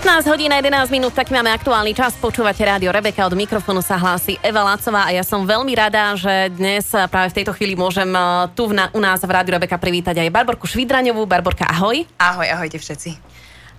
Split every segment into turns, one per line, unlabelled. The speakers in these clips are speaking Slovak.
15 hodín a 11 minút, tak máme aktuálny čas. Počúvate rádio Rebeka, od mikrofónu sa hlási Eva Lacová a ja som veľmi rada, že dnes práve v tejto chvíli môžem eh, tu na, u nás v rádiu Rebeka privítať aj Barborku Švidraňovú. Barborka, ahoj.
Ahoj, ahojte všetci.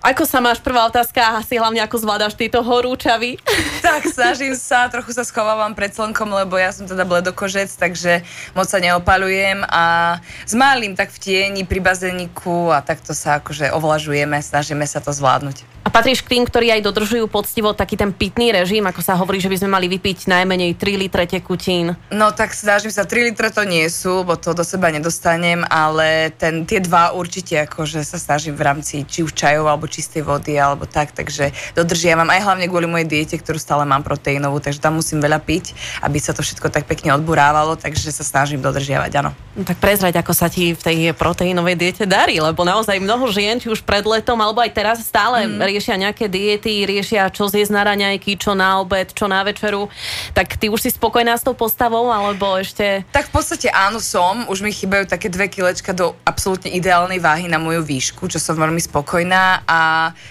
Ako sa máš? Prvá otázka, asi hlavne ako zvládaš tieto horúčavy?
Tak, snažím sa, trochu sa schovávam pred slnkom, lebo ja som teda bledokožec, takže moc sa neopalujem a s malým tak v tieni pri bazéniku a takto sa akože ovlažujeme, snažíme sa to zvládnuť.
A patríš k tým, ktorí aj dodržujú poctivo taký ten pitný režim, ako sa hovorí, že by sme mali vypiť najmenej 3 litre tekutín?
No tak snažím sa, 3 litre to nie sú, bo to do seba nedostanem, ale ten, tie dva určite akože sa snažím v rámci či už čajov alebo čistej vody alebo tak, takže dodržiavam aj hlavne kvôli mojej diete, ktorú stále mám proteínovú, takže tam musím veľa piť, aby sa to všetko tak pekne odburávalo, takže sa snažím dodržiavať, áno.
No, tak prezrať, ako sa ti v tej proteínovej diete darí, lebo naozaj mnoho žien, či už pred letom alebo aj teraz stále mm riešia nejaké diety, riešia čo zjesť na raňajky, čo na obed, čo na večeru. Tak ty už si spokojná s tou postavou, alebo ešte...
Tak v podstate áno som, už mi chýbajú také dve kilečka do absolútne ideálnej váhy na moju výšku, čo som veľmi spokojná a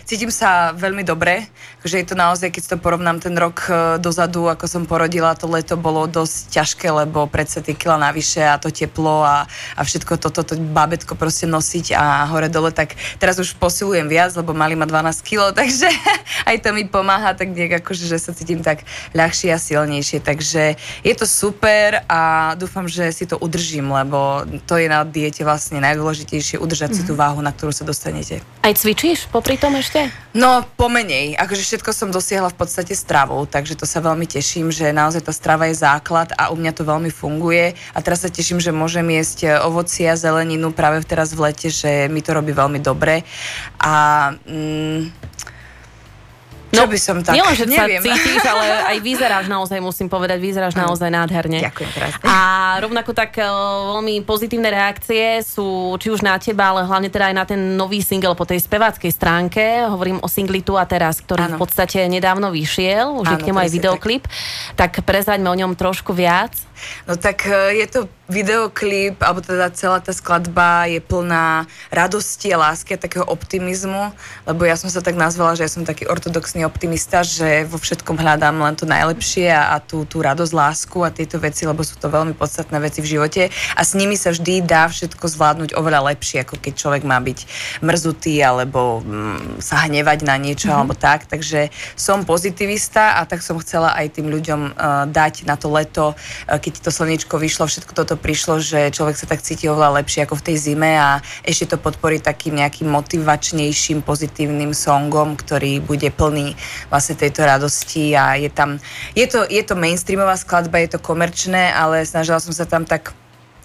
cítim sa veľmi dobre, že je to naozaj, keď to porovnám ten rok e, dozadu, ako som porodila, to leto bolo dosť ťažké, lebo predsa tie kila navyše a to teplo a, a všetko toto, to, to babetko proste nosiť a hore dole, tak teraz už posilujem viac, lebo mali ma 12 kilo, takže aj to mi pomáha, tak nejak akože, že sa cítim tak ľahšie a silnejšie. Takže je to super a dúfam, že si to udržím, lebo to je na diete vlastne najdôležitejšie, udržať mm-hmm. si tú mhm. váhu, na ktorú sa dostanete.
Aj cvičíš popri tom ešte?
No, pomenej. Akože všetko som dosiahla v podstate stravou, takže to sa veľmi teším, že naozaj tá strava je základ a u mňa to veľmi funguje. A teraz sa teším, že môžem jesť ovocia, zeleninu práve teraz v lete, že mi to robí veľmi dobre. A mm, čo no, by som tak,
nielen, že neviem. sa cítiš, ale aj vyzeráš naozaj, musím povedať, vyzeráš naozaj nádherne.
Ďakujem krásne.
A rovnako tak e, veľmi pozitívne reakcie sú či už na teba, ale hlavne teda aj na ten nový single po tej speváckej stránke. Hovorím o singli Tu a teraz, ktorý ano. v podstate nedávno vyšiel, už ano, je k nemu aj videoklip. Tak. tak prezaďme o ňom trošku viac.
No tak e, je to videoklip, alebo teda celá tá skladba je plná radosti a lásky a takého optimizmu, lebo ja som sa tak nazvala, že ja som taký ortodoxný optimista, že vo všetkom hľadám len to najlepšie a, a tú, tú radosť, lásku a tieto veci, lebo sú to veľmi podstatné veci v živote a s nimi sa vždy dá všetko zvládnuť oveľa lepšie, ako keď človek má byť mrzutý alebo mm, sa hnevať na niečo mm-hmm. alebo tak. Takže som pozitivista a tak som chcela aj tým ľuďom uh, dať na to leto, uh, keď to slnečko vyšlo, všetko toto prišlo, že človek sa tak cíti oveľa lepšie ako v tej zime a ešte to podporí takým nejakým motivačnejším, pozitívnym songom, ktorý bude plný vlastne tejto radosti a je tam, je to, je to mainstreamová skladba, je to komerčné, ale snažila som sa tam tak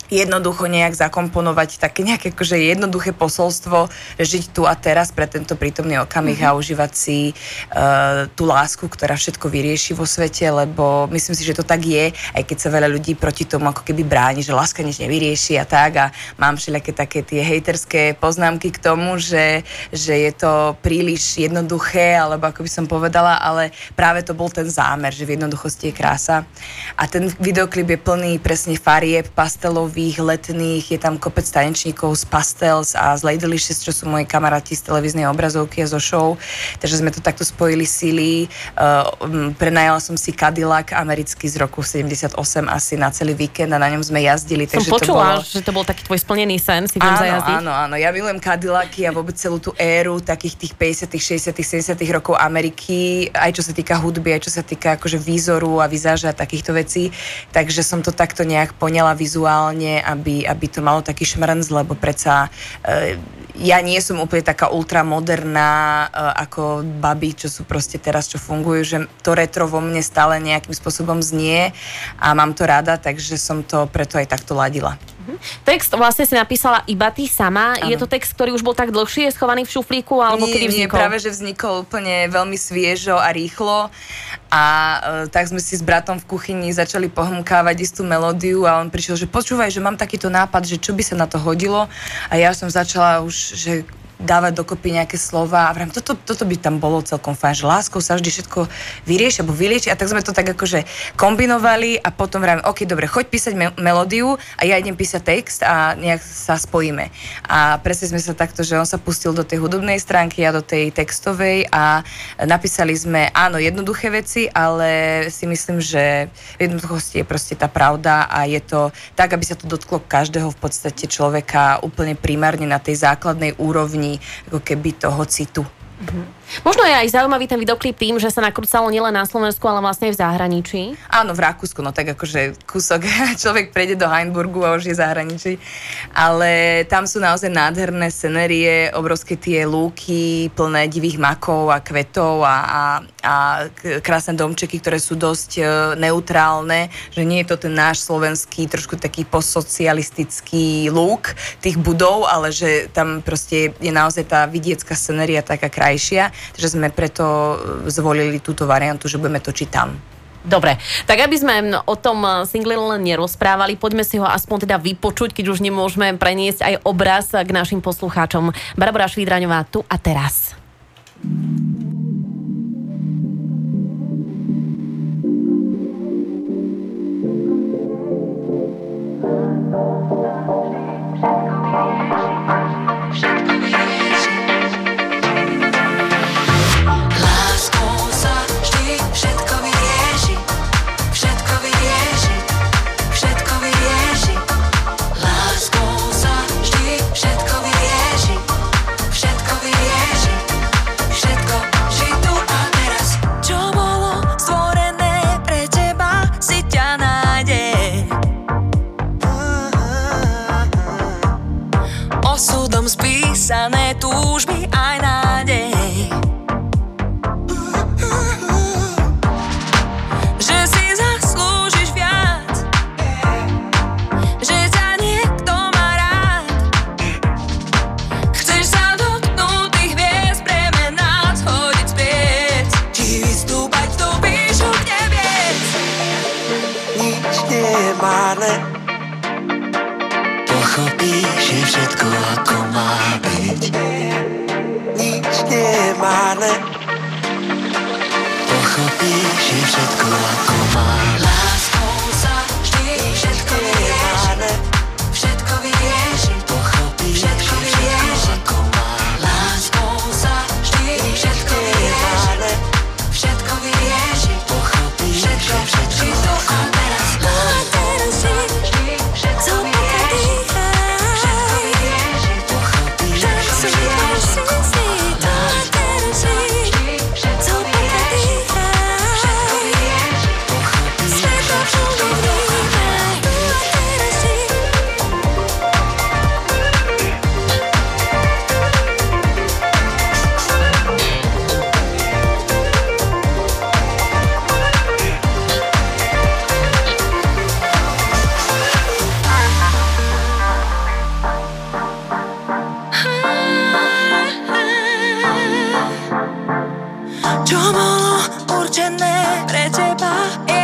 jednoducho nejak zakomponovať také nejaké akože jednoduché posolstvo, žiť tu a teraz pre tento prítomný okamih mm-hmm. a užívať si uh, tú lásku, ktorá všetko vyrieši vo svete, lebo myslím si, že to tak je, aj keď sa veľa ľudí proti tomu ako keby bráni, že láska nič nevyrieši a tak a mám všelijaké také tie hejterské poznámky k tomu, že, že je to príliš jednoduché, alebo ako by som povedala, ale práve to bol ten zámer, že v jednoduchosti je krása. A ten videoklip je plný presne farieb, pastelov, nových, letných, je tam kopec tanečníkov z Pastels a z Ladylicious, čo sú moji kamaráti z televíznej obrazovky a zo show, takže sme to takto spojili síly. Uh, prenajala som si Cadillac americký z roku 78 asi na celý víkend a na ňom sme jazdili.
Som takže počula, to bolo... že to bol taký tvoj splnený sen si áno, zajazdiť.
Áno, áno, ja milujem Cadillacy a vôbec celú tú éru takých tých 50 60 70 rokov Ameriky, aj čo sa týka hudby, aj čo sa týka akože výzoru a vizáža a takýchto vecí. Takže som to takto nejak poňala vizuálne strane, aby, aby to malo taký šmrnc, lebo predsa e, ja nie som úplne taká ultramoderná e, ako baby, čo sú proste teraz, čo fungujú, že to retro vo mne stále nejakým spôsobom znie a mám to rada, takže som to preto aj takto ladila.
Text vlastne si napísala iba ty sama. Ano. Je to text, ktorý už bol tak dlhšie schovaný v šuflíku, alebo nie, kedy vznikol?
Nie, práve, že vznikol úplne veľmi sviežo a rýchlo. A uh, tak sme si s bratom v kuchyni začali pohmkávať istú melódiu a on prišiel, že počúvaj, že mám takýto nápad, že čo by sa na to hodilo. A ja som začala už, že dávať dokopy nejaké slova. A vrám, toto, toto by tam bolo celkom fajn, že láskou sa vždy všetko vyrieši alebo vylieči. A tak sme to tak akože kombinovali a potom vrám, OK, dobre, choď písať me- melódiu a ja idem písať text a nejak sa spojíme. A presne sme sa takto, že on sa pustil do tej hudobnej stránky, ja do tej textovej a napísali sme, áno, jednoduché veci, ale si myslím, že v jednoduchosti je proste tá pravda a je to tak, aby sa to dotklo každého v podstate človeka úplne primárne na tej základnej úrovni ako keby toho citu.
Mm-hmm. Možno je aj zaujímavý ten videoklip tým, že sa nakrúcalo nielen na Slovensku, ale vlastne aj v zahraničí.
Áno, v Rakúsku, no tak akože kúsok človek prejde do Heinburgu a už je zahraničí. Ale tam sú naozaj nádherné scenérie, obrovské tie lúky plné divých makov a kvetov a, a, a krásne domčeky, ktoré sú dosť uh, neutrálne, že nie je to ten náš slovenský, trošku taký postsocialistický lúk tých budov, ale že tam proste je naozaj tá vidiecká scenéria taká krajšia takže sme preto zvolili túto variantu, že budeme točiť tam.
Dobre, tak aby sme o tom single len nerozprávali, poďme si ho aspoň teda vypočuť, keď už nemôžeme preniesť aj obraz k našim poslucháčom. Barbara Švídraňová tu a teraz.
spísané túžby aj na určené pre e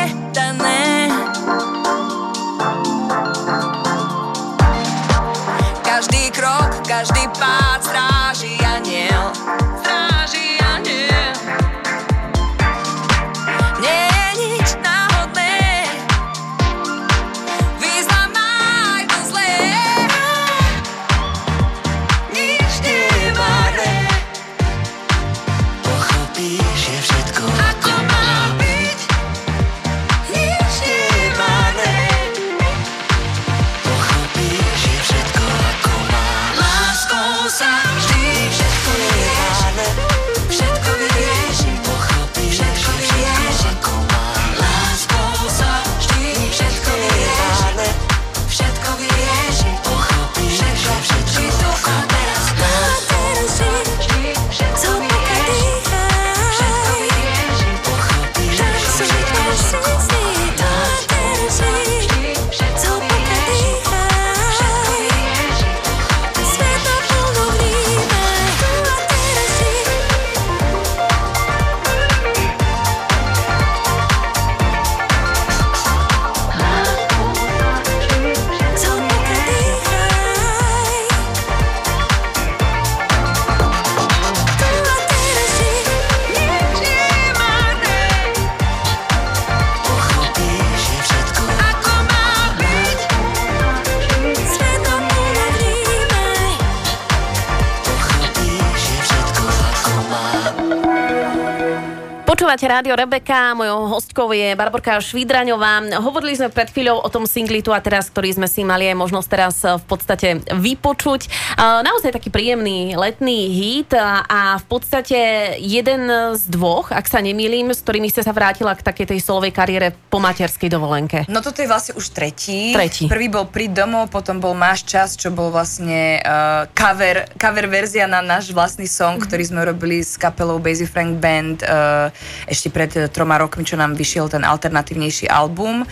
Počúvate rádio Rebeka, mojou hostkou je Barborka Švídraňová. Hovorili sme pred chvíľou o tom singli tu a teraz, ktorý sme si mali aj možnosť teraz eh, v podstate vypočuť. Eh, naozaj taký príjemný letný hit a v podstate jeden z dvoch, ak sa nemýlim, s ktorými ste sa vrátila k takej tej solovej kariére po materskej dovolenke.
No toto je vlastne už tretí.
Tretí.
Prvý bol Pri domov, potom bol Máš čas, čo bol vlastne uh, cover, cover verzia na náš vlastný song, mm-hmm. ktorý sme robili s kapelou Basie Frank Band uh, ešte pred eh, troma rokmi, čo nám vyšiel ten alternatívnejší album.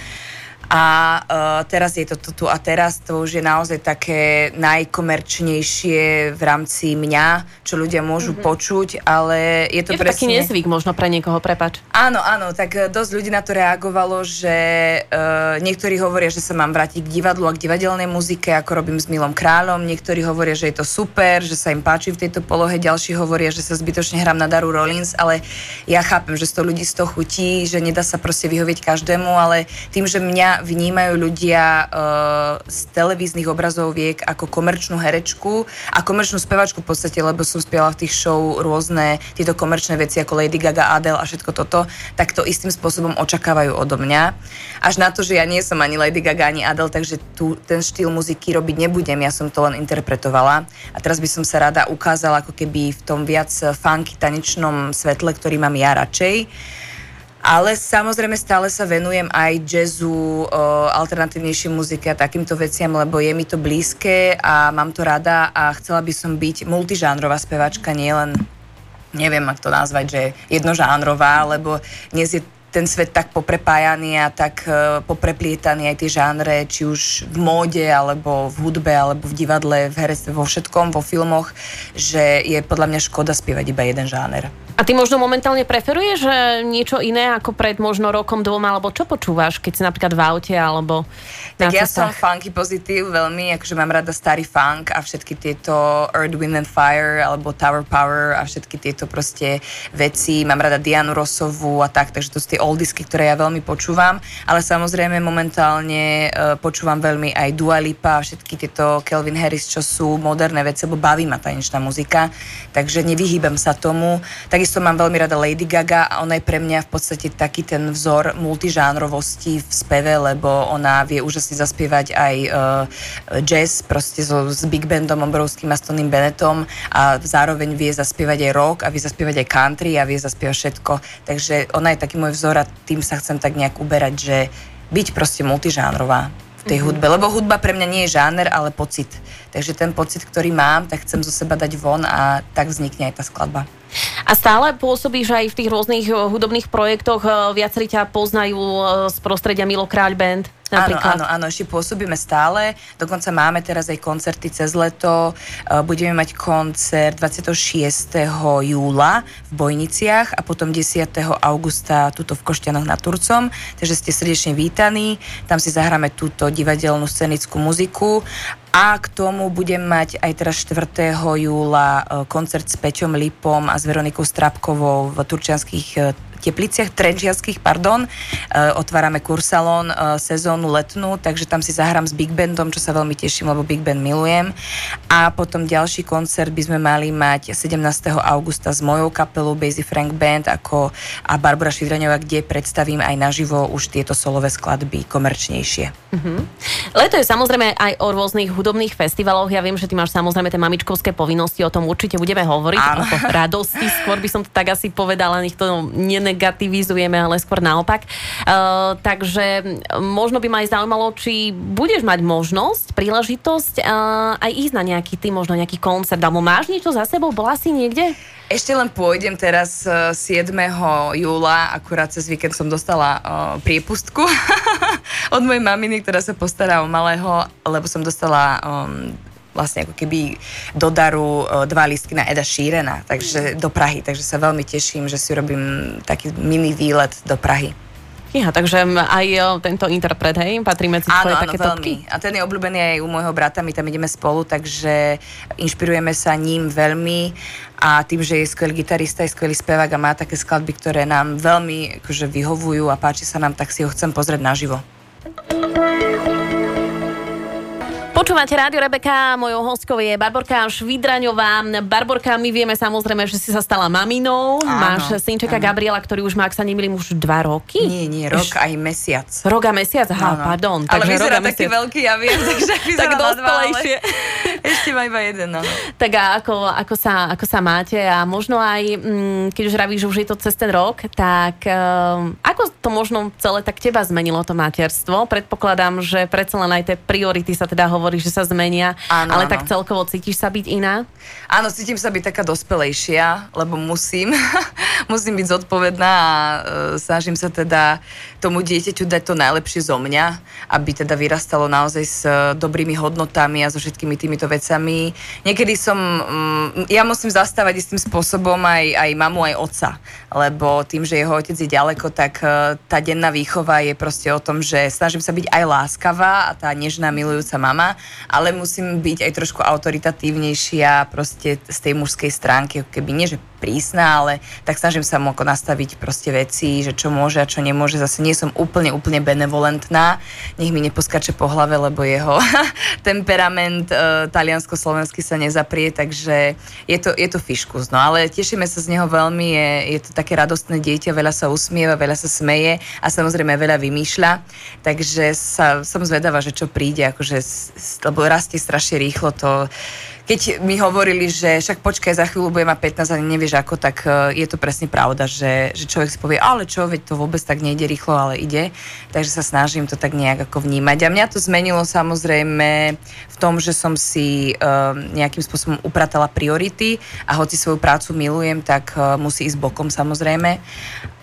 A uh, teraz je to tu, a teraz, to už je naozaj také najkomerčnejšie v rámci mňa, čo ľudia môžu mm-hmm. počuť, ale je to
je presne... taký nezvyk možno pre niekoho, prepač.
Áno, áno, tak eh, dosť ľudí na to reagovalo, že uh, niektorí hovoria, že sa mám vrátiť k divadlu a k divadelnej muzike, ako robím s Milom Kráľom, niektorí hovoria, že je to super, že sa im páči v tejto polohe, ďalší hovoria, že sa zbytočne hrám na Daru Rollins, ale ja chápem, že 100 ľudí z toho chutí, že nedá sa proste vyhovieť každému, ale tým, že mňa vnímajú ľudia uh, z televíznych obrazoviek ako komerčnú herečku a komerčnú spevačku v podstate, lebo som spievala v tých show rôzne tieto komerčné veci ako Lady Gaga, Adele a všetko toto, tak to istým spôsobom očakávajú odo mňa. Až na to, že ja nie som ani Lady Gaga, ani Adele, takže tu ten štýl muziky robiť nebudem, ja som to len interpretovala. A teraz by som sa rada ukázala ako keby v tom viac funky tanečnom svetle, ktorý mám ja radšej. Ale samozrejme stále sa venujem aj jazzu, alternatívnejšej muzike a takýmto veciam, lebo je mi to blízke a mám to rada a chcela by som byť multižánrová spevačka, nielen neviem, ak to nazvať, že jednožánrová, lebo dnes je ten svet tak poprepájaný a tak uh, popreplietaný aj tie žánre, či už v móde, alebo v hudbe, alebo v divadle, v herectve, vo všetkom, vo filmoch, že je podľa mňa škoda spievať iba jeden žáner.
A ty možno momentálne preferuješ niečo iné ako pred možno rokom, dvoma, alebo čo počúvaš, keď si napríklad v aute, alebo
Tak ja som funky pozitív veľmi, akože mám rada starý funk a všetky tieto Earth, Wind and Fire, alebo Tower Power a všetky tieto proste veci. Mám rada Dianu Rossovú a tak, takže to sú tie oldisky, ktoré ja veľmi počúvam, ale samozrejme momentálne uh, počúvam veľmi aj Dua Lipa všetky tieto Kelvin Harris, čo sú moderné veci, lebo baví ma tanečná muzika, takže nevyhýbam sa tomu. Takisto mám veľmi rada Lady Gaga a ona je pre mňa v podstate taký ten vzor multižánrovosti v speve, lebo ona vie úžasne zaspievať aj uh, jazz, proste so, s big bandom obrovským a s Tonym Bennettom a zároveň vie zaspievať aj rock a vie zaspievať aj country a vie zaspievať všetko. Takže ona je taký môj vzor a tým sa chcem tak nejak uberať, že byť proste multižánrová v tej mm-hmm. hudbe, lebo hudba pre mňa nie je žáner, ale pocit. Takže ten pocit, ktorý mám, tak chcem zo seba dať von a tak vznikne aj tá skladba.
A stále pôsobíš aj v tých rôznych eh, hudobných projektoch, eh, viacerí ťa poznajú eh, z prostredia Milo Kráľ Band?
Napríklad. Áno, áno, áno, ešte pôsobíme stále. Dokonca máme teraz aj koncerty cez leto. Budeme mať koncert 26. júla v Bojniciach a potom 10. augusta tuto v Košťanoch nad Turcom. Takže ste srdečne vítaní. Tam si zahráme túto divadelnú scenickú muziku a k tomu budem mať aj teraz 4. júla e, koncert s Peťom Lipom a s Veronikou Strapkovou v turčianských e, Tepliciach, Trenčianských, pardon. E, otvárame kursalón e, sezónu letnú, takže tam si zahrám s Big Bandom, čo sa veľmi teším, lebo Big Band milujem. A potom ďalší koncert by sme mali mať 17. augusta s mojou kapelou Basie Frank Band ako a Barbara Šidraňová, kde predstavím aj naživo už tieto solové skladby komerčnejšie. Mm-hmm.
Leto je samozrejme aj o rôznych hudobných festivaloch. Ja viem, že ty máš samozrejme tie mamičkovské povinnosti, o tom určite budeme hovoriť. Áno. O radosti, skôr by som to tak asi povedala, nech to nene negativizujeme, ale skôr naopak. Uh, takže možno by ma aj zaujímalo, či budeš mať možnosť, príležitosť uh, aj ísť na nejaký ty, možno nejaký koncert, alebo máš niečo za sebou, bola si niekde?
Ešte len pôjdem teraz 7. E, júla, akurát cez víkend som dostala uh, priepustku od mojej maminy, ktorá sa postará o malého, lebo som dostala um, vlastne ako keby do daru e, dva lístky na Eda Šírena, takže do Prahy, takže sa veľmi teším, že si robím taký mini výlet do Prahy.
Ja, takže aj e, tento interpret, hej, patrí medzi
tvoje
áno, také
áno, veľmi. A ten je obľúbený aj u môjho brata, my tam ideme spolu, takže inšpirujeme sa ním veľmi a tým, že je skvelý gitarista, je skvelý spevák a má také skladby, ktoré nám veľmi akože, vyhovujú a páči sa nám, tak si ho chcem pozrieť naživo.
Počúvate Rádio Rebeka, mojou hostkou je Barborka Švidraňová. Barborka, my vieme samozrejme, že si sa stala maminou. Áno, Máš synčeka áno. Gabriela, ktorý už má, ak sa nemýlim, už dva roky.
Nie, nie, rok Eš... aj mesiac.
Rok a mesiac, aha, áno. pardon.
Ale takže vyzerá taký mesiac. veľký, ja viem, takže
tak dospelejšie.
Ešte má iba jeden, no.
Tak a ako, ako, sa, ako sa máte a možno aj, mm, keď už ravíš, že už je to cez ten rok, tak um, ako to možno celé tak teba zmenilo to materstvo? Predpokladám, že predsa len aj tie priority sa teda hovoríš, že sa zmenia, áno, ale áno. tak celkovo cítiš sa byť iná?
Áno, cítim sa byť taká dospelejšia, lebo musím. musím byť zodpovedná a e, snažím sa teda tomu dieťaťu dať to najlepšie zo mňa, aby teda vyrastalo naozaj s e, dobrými hodnotami a so všetkými týmito vecami. Niekedy som, mm, ja musím zastávať istým spôsobom aj, aj mamu, aj otca, lebo tým, že jeho otec je ďaleko, tak e, tá denná výchova je proste o tom, že snažím sa byť aj láskavá a tá nežná, milujúca mama, ale musím byť aj trošku autoritatívnejšia proste z tej mužskej stránky, keby nie, že prísna, ale tak snažím sa mu ako nastaviť proste veci, že čo môže a čo nemôže. Zase nie som úplne, úplne benevolentná. Nech mi neposkače po hlave, lebo jeho temperament e, taliansko-slovenský sa nezaprie, takže je to, je to fiškus. No ale tešíme sa z neho veľmi, je, je to také radostné dieťa, veľa sa usmieva, veľa sa smeje a samozrejme veľa vymýšľa. Takže sa, som zvedavá, že čo príde, akože, lebo rastie strašne rýchlo to keď mi hovorili, že však počkaj, za chvíľu budem mať 15 a nevieš ako, tak e, je to presne pravda, že, že človek si povie, ale čo, veď to vôbec tak nejde rýchlo, ale ide. Takže sa snažím to tak nejak ako vnímať. A mňa to zmenilo samozrejme v tom, že som si uh, nejakým spôsobom upratala priority a hoci svoju prácu milujem, tak uh, musí ísť bokom samozrejme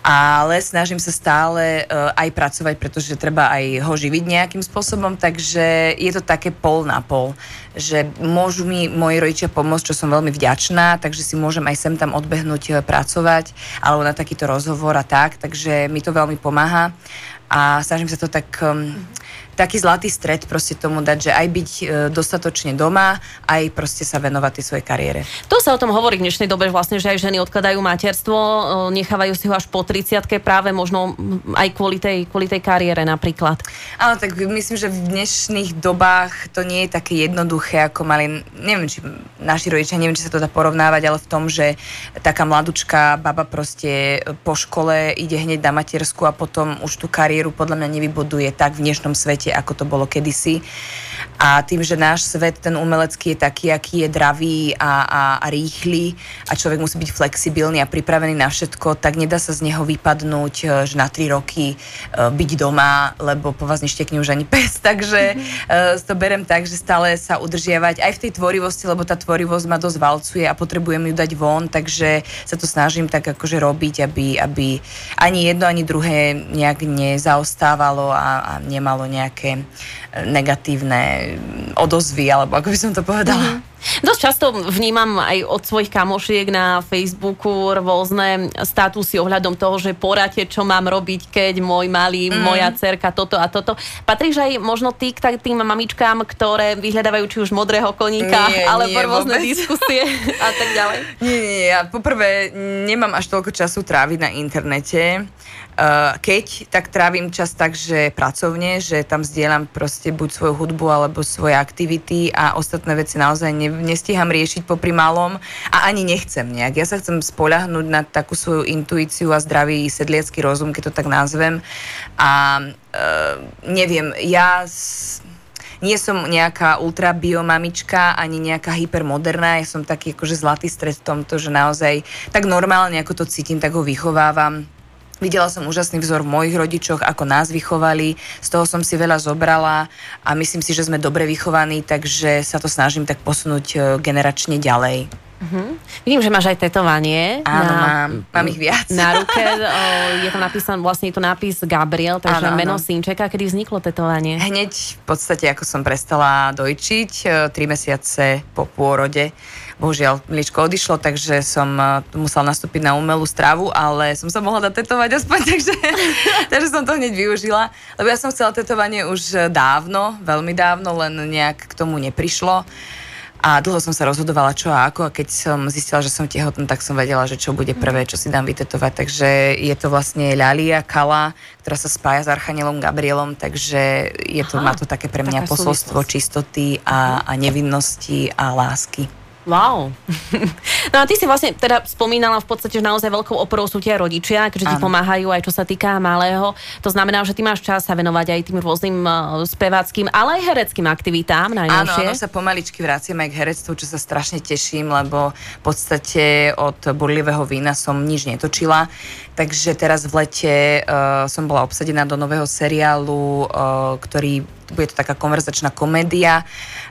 ale snažím sa stále uh, aj pracovať, pretože treba aj ho živiť nejakým spôsobom, takže je to také pol na pol, že môžu mi moji rodičia pomôcť, čo som veľmi vďačná, takže si môžem aj sem tam odbehnúť uh, pracovať, alebo na takýto rozhovor a tak, takže mi to veľmi pomáha a snažím sa to tak um, taký zlatý stred proste tomu dať, že aj byť e, dostatočne doma, aj proste sa venovať tej svojej kariére.
To sa o tom hovorí v dnešnej dobe vlastne, že aj ženy odkladajú materstvo, e, nechávajú si ho až po 30 práve možno aj kvôli tej, kvôli tej kariére napríklad.
Áno, tak myslím, že v dnešných dobách to nie je také jednoduché, ako mali, neviem, či naši rodičia, neviem, či sa to dá porovnávať, ale v tom, že taká mladučka baba proste po škole ide hneď na matersku a potom už tú kariéru podľa mňa nevybuduje tak v dnešnom svete, ako to bolo kedysi. A tým, že náš svet, ten umelecký je taký, aký je dravý a, a, a rýchly a človek musí byť flexibilný a pripravený na všetko, tak nedá sa z neho vypadnúť, e, že na tri roky e, byť doma, lebo po vás neštekne už ani pes. Takže mm-hmm. to berem tak, že stále sa udržiavať aj v tej tvorivosti, lebo tá tvorivosť ma dosť valcuje a potrebujem ju dať von, takže sa to snažím tak akože robiť, aby, aby ani jedno, ani druhé nejak nezaostávalo a, a nemalo nejaké nejaké e, negatívne odozvy, alebo ako by som to povedala. Mm-hmm.
Dosť často vnímam aj od svojich kamošiek na Facebooku rôzne statusy ohľadom toho, že poradte, čo mám robiť, keď môj malý, mm. moja cerka, toto a toto. Patríš aj možno ty k tým mamičkám, ktoré vyhľadávajú či už modrého koníka, nie, alebo nie, rôzne vôbec. diskusie a tak ďalej?
Nie, nie, ja poprvé nemám až toľko času tráviť na internete. Eh, keď, tak trávim čas tak, že pracovne, že tam zdieľam proste buď svoju hudbu alebo svoje aktivity a ostatné veci naozaj ne, nestíham riešiť popri malom a ani nechcem nejak. Ja sa chcem spoľahnúť na takú svoju intuíciu a zdravý sedliacký rozum, keď to tak nazvem. A uh, neviem, ja... S, nie som nejaká ultra biomamička, ani nejaká hypermoderná, ja som taký akože zlatý stred v tomto, že naozaj tak normálne, ako to cítim, tak ho vychovávam Videla som úžasný vzor v mojich rodičoch, ako nás vychovali, z toho som si veľa zobrala a myslím si, že sme dobre vychovaní, takže sa to snažím tak posunúť e, generačne ďalej.
Uh-huh. Vidím, že máš aj tetovanie.
Áno, na, mám. Mám ich viac.
Na ruke o, je to napísané, vlastne je to nápis Gabriel, takže áno, meno áno. synčeka. Kedy vzniklo tetovanie?
Hneď v podstate, ako som prestala dojčiť, e, tri mesiace po pôrode bohužiaľ mliečko odišlo, takže som uh, musela nastúpiť na umelú stravu, ale som sa mohla dať tetovať aspoň, takže, takže som to hneď využila. Lebo ja som chcela tetovanie už dávno, veľmi dávno, len nejak k tomu neprišlo. A dlho som sa rozhodovala čo a ako a keď som zistila, že som tehotná, tak som vedela, že čo bude prvé, čo si dám vytetovať. Takže je to vlastne Lalia Kala, ktorá sa spája s Archanielom Gabrielom, takže je to, Aha, má to také pre mňa posolstvo čistoty a, a nevinnosti a lásky.
Wow. No a ty si vlastne teda spomínala v podstate, že naozaj veľkou oporou sú tie rodičia, keďže ti pomáhajú aj čo sa týka malého. To znamená, že ty máš čas sa venovať aj tým rôznym uh, speváckým, ale aj hereckým aktivitám najnovšie.
Áno, áno, sa pomaličky vraciam aj k herectvu, čo sa strašne teším, lebo v podstate od burlivého vína som nič netočila. Takže teraz v lete uh, som bola obsadená do nového seriálu, uh, ktorý bude to taká konverzačná komédia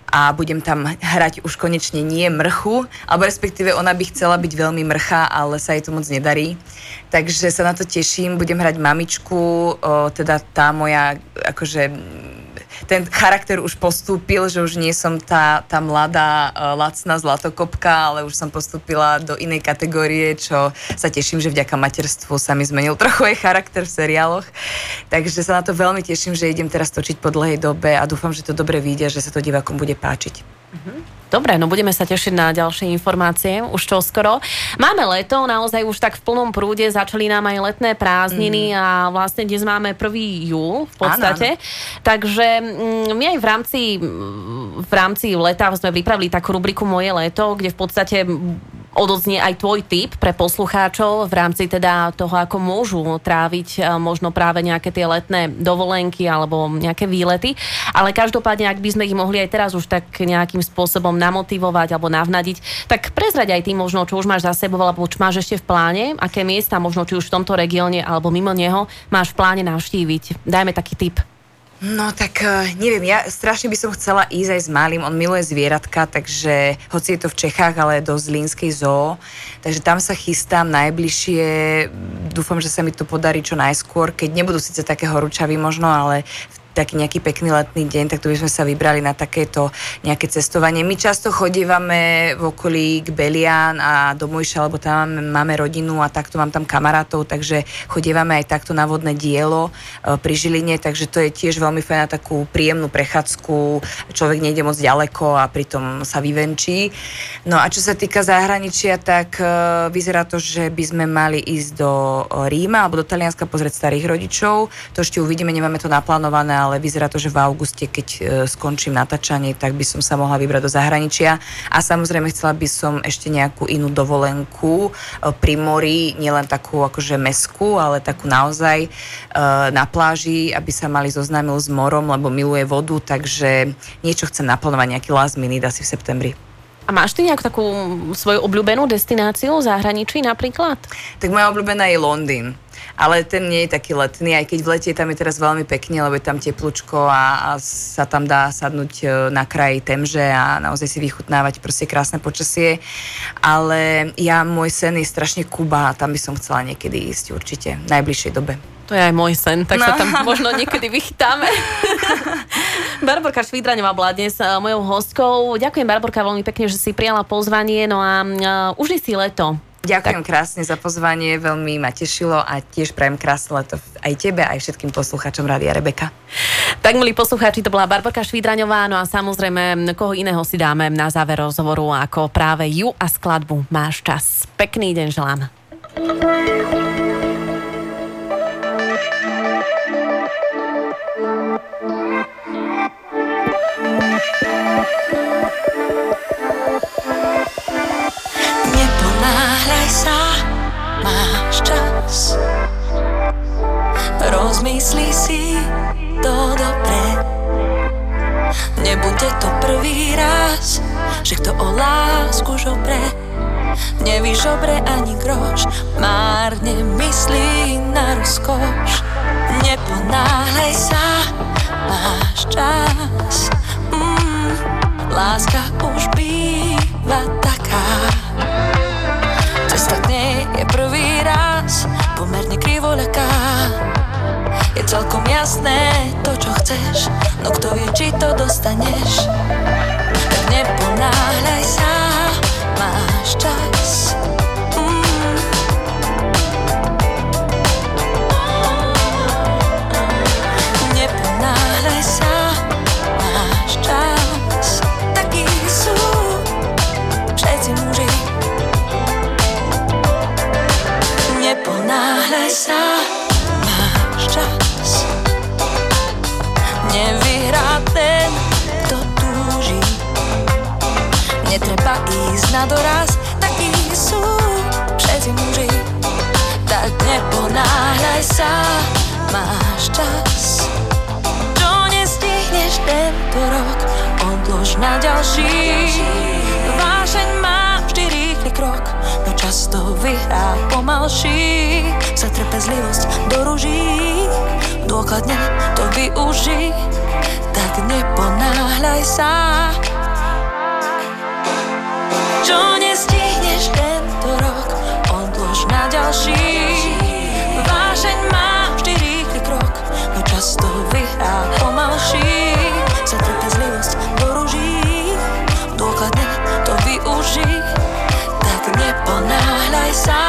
a budem tam hrať už konečne nie mrchu, alebo respektíve ona by chcela byť veľmi mrcha, ale sa jej to moc nedarí. Takže sa na to teším, budem hrať mamičku, o, teda tá moja akože ten charakter už postúpil, že už nie som tá, tá mladá, uh, lacná zlatokopka, ale už som postúpila do inej kategórie, čo sa teším, že vďaka materstvu sa mi zmenil trochu aj charakter v seriáloch. Takže sa na to veľmi teším, že idem teraz točiť po dlhej dobe a dúfam, že to dobre vyjde, že sa to divákom bude páčiť.
Mm-hmm. Dobre, no budeme sa tešiť na ďalšie informácie už čo skoro. Máme leto, naozaj už tak v plnom prúde, začali nám aj letné prázdniny mm. a vlastne dnes máme 1. júl v podstate. Áno. Takže mm, my aj v rámci, v rámci leta sme pripravili takú rubriku Moje leto, kde v podstate odoznie aj tvoj tip pre poslucháčov v rámci teda toho, ako môžu tráviť e, možno práve nejaké tie letné dovolenky alebo nejaké výlety. Ale každopádne, ak by sme ich mohli aj teraz už tak nejakým spôsobom namotivovať alebo navnadiť, tak prezrať aj tým možno, čo už máš za sebou alebo čo máš ešte v pláne, aké miesta možno či už v tomto regióne alebo mimo neho máš v pláne navštíviť. Dajme taký tip.
No tak eh, neviem, ja strašne by som chcela ísť aj s malým, on miluje zvieratka, takže hoci je to v Čechách, ale do Zlínskej zoo, takže tam sa chystám najbližšie, dúfam, že sa mi to podarí čo najskôr, keď nebudú síce také horúčavy možno, ale v taký nejaký pekný letný deň, tak tu by sme sa vybrali na takéto nejaké cestovanie. My často chodívame v okolí k Belian a do Mojša, lebo tam máme, rodinu a takto mám tam kamarátov, takže chodívame aj takto na vodné dielo e, pri Žiline, takže to je tiež veľmi fajn na takú príjemnú prechádzku. Človek nejde moc ďaleko a pritom sa vyvenčí. No a čo sa týka zahraničia, tak e, vyzerá to, že by sme mali ísť do Ríma alebo do Talianska pozrieť starých rodičov. To ešte uvidíme, nemáme to naplánované, ale vyzerá to, že v auguste, keď e, skončím natáčanie, tak by som sa mohla vybrať do zahraničia. A samozrejme chcela by som ešte nejakú inú dovolenku e, pri mori, nielen takú akože mesku, ale takú naozaj e, na pláži, aby sa mali zoznámil s morom, lebo miluje vodu, takže niečo chcem naplánovať, nejaký last minute asi v septembri.
A máš ty nejakú takú svoju obľúbenú destináciu v zahraničí napríklad?
Tak moja obľúbená je Londýn ale ten nie je taký letný, aj keď v lete tam je teraz veľmi pekne, lebo je tam teplúčko a, a sa tam dá sadnúť e, na kraji Temže a naozaj si vychutnávať proste krásne počasie. Ale ja, môj sen je strašne Kuba a tam by som chcela niekedy ísť určite, v najbližšej dobe.
To je aj môj sen, tak no. sa tam možno niekedy vychytáme. Barborka Švídraňová bola dnes uh, mojou hostkou. Ďakujem Barborka veľmi pekne, že si prijala pozvanie. No a uh, užij si leto.
Ďakujem tak. krásne za pozvanie, veľmi ma tešilo a tiež prajem krásne leto aj tebe, aj všetkým poslucháčom Rádia Rebeka.
Tak, milí poslucháči, to bola Barborka Švídraňová, no a samozrejme, koho iného si dáme na záver rozhovoru ako práve ju a skladbu Máš čas. Pekný deň želám. Rozmyslí si to dobre. Nebude to prvý raz Že kto o lásku žobre. Nevyžobre ani groš Márne myslí na rozkoš. Neponáhľaj sa Máš čas. Mm, Láska už býva taká Krivoľaká je celkom jasné to, čo chceš No kto vie, či to dostaneš. Tak neponáhľaj sa Máš čas neponáhľaj sa, máš čas.
Nevyhrá ten, kto túži. Netreba ísť na doraz, takí sú všetci muži. Tak neponáhľaj sa, máš čas. Čo nestihneš tento rok, odlož na ďalší. Vášeň má vždy rýchly krok, cestovy a pomalší. Sa trpezlivosť doruží dôkladne to využí tak neponáhľaj sa. Čo nestihneš tento rok odlož na ďalší. side.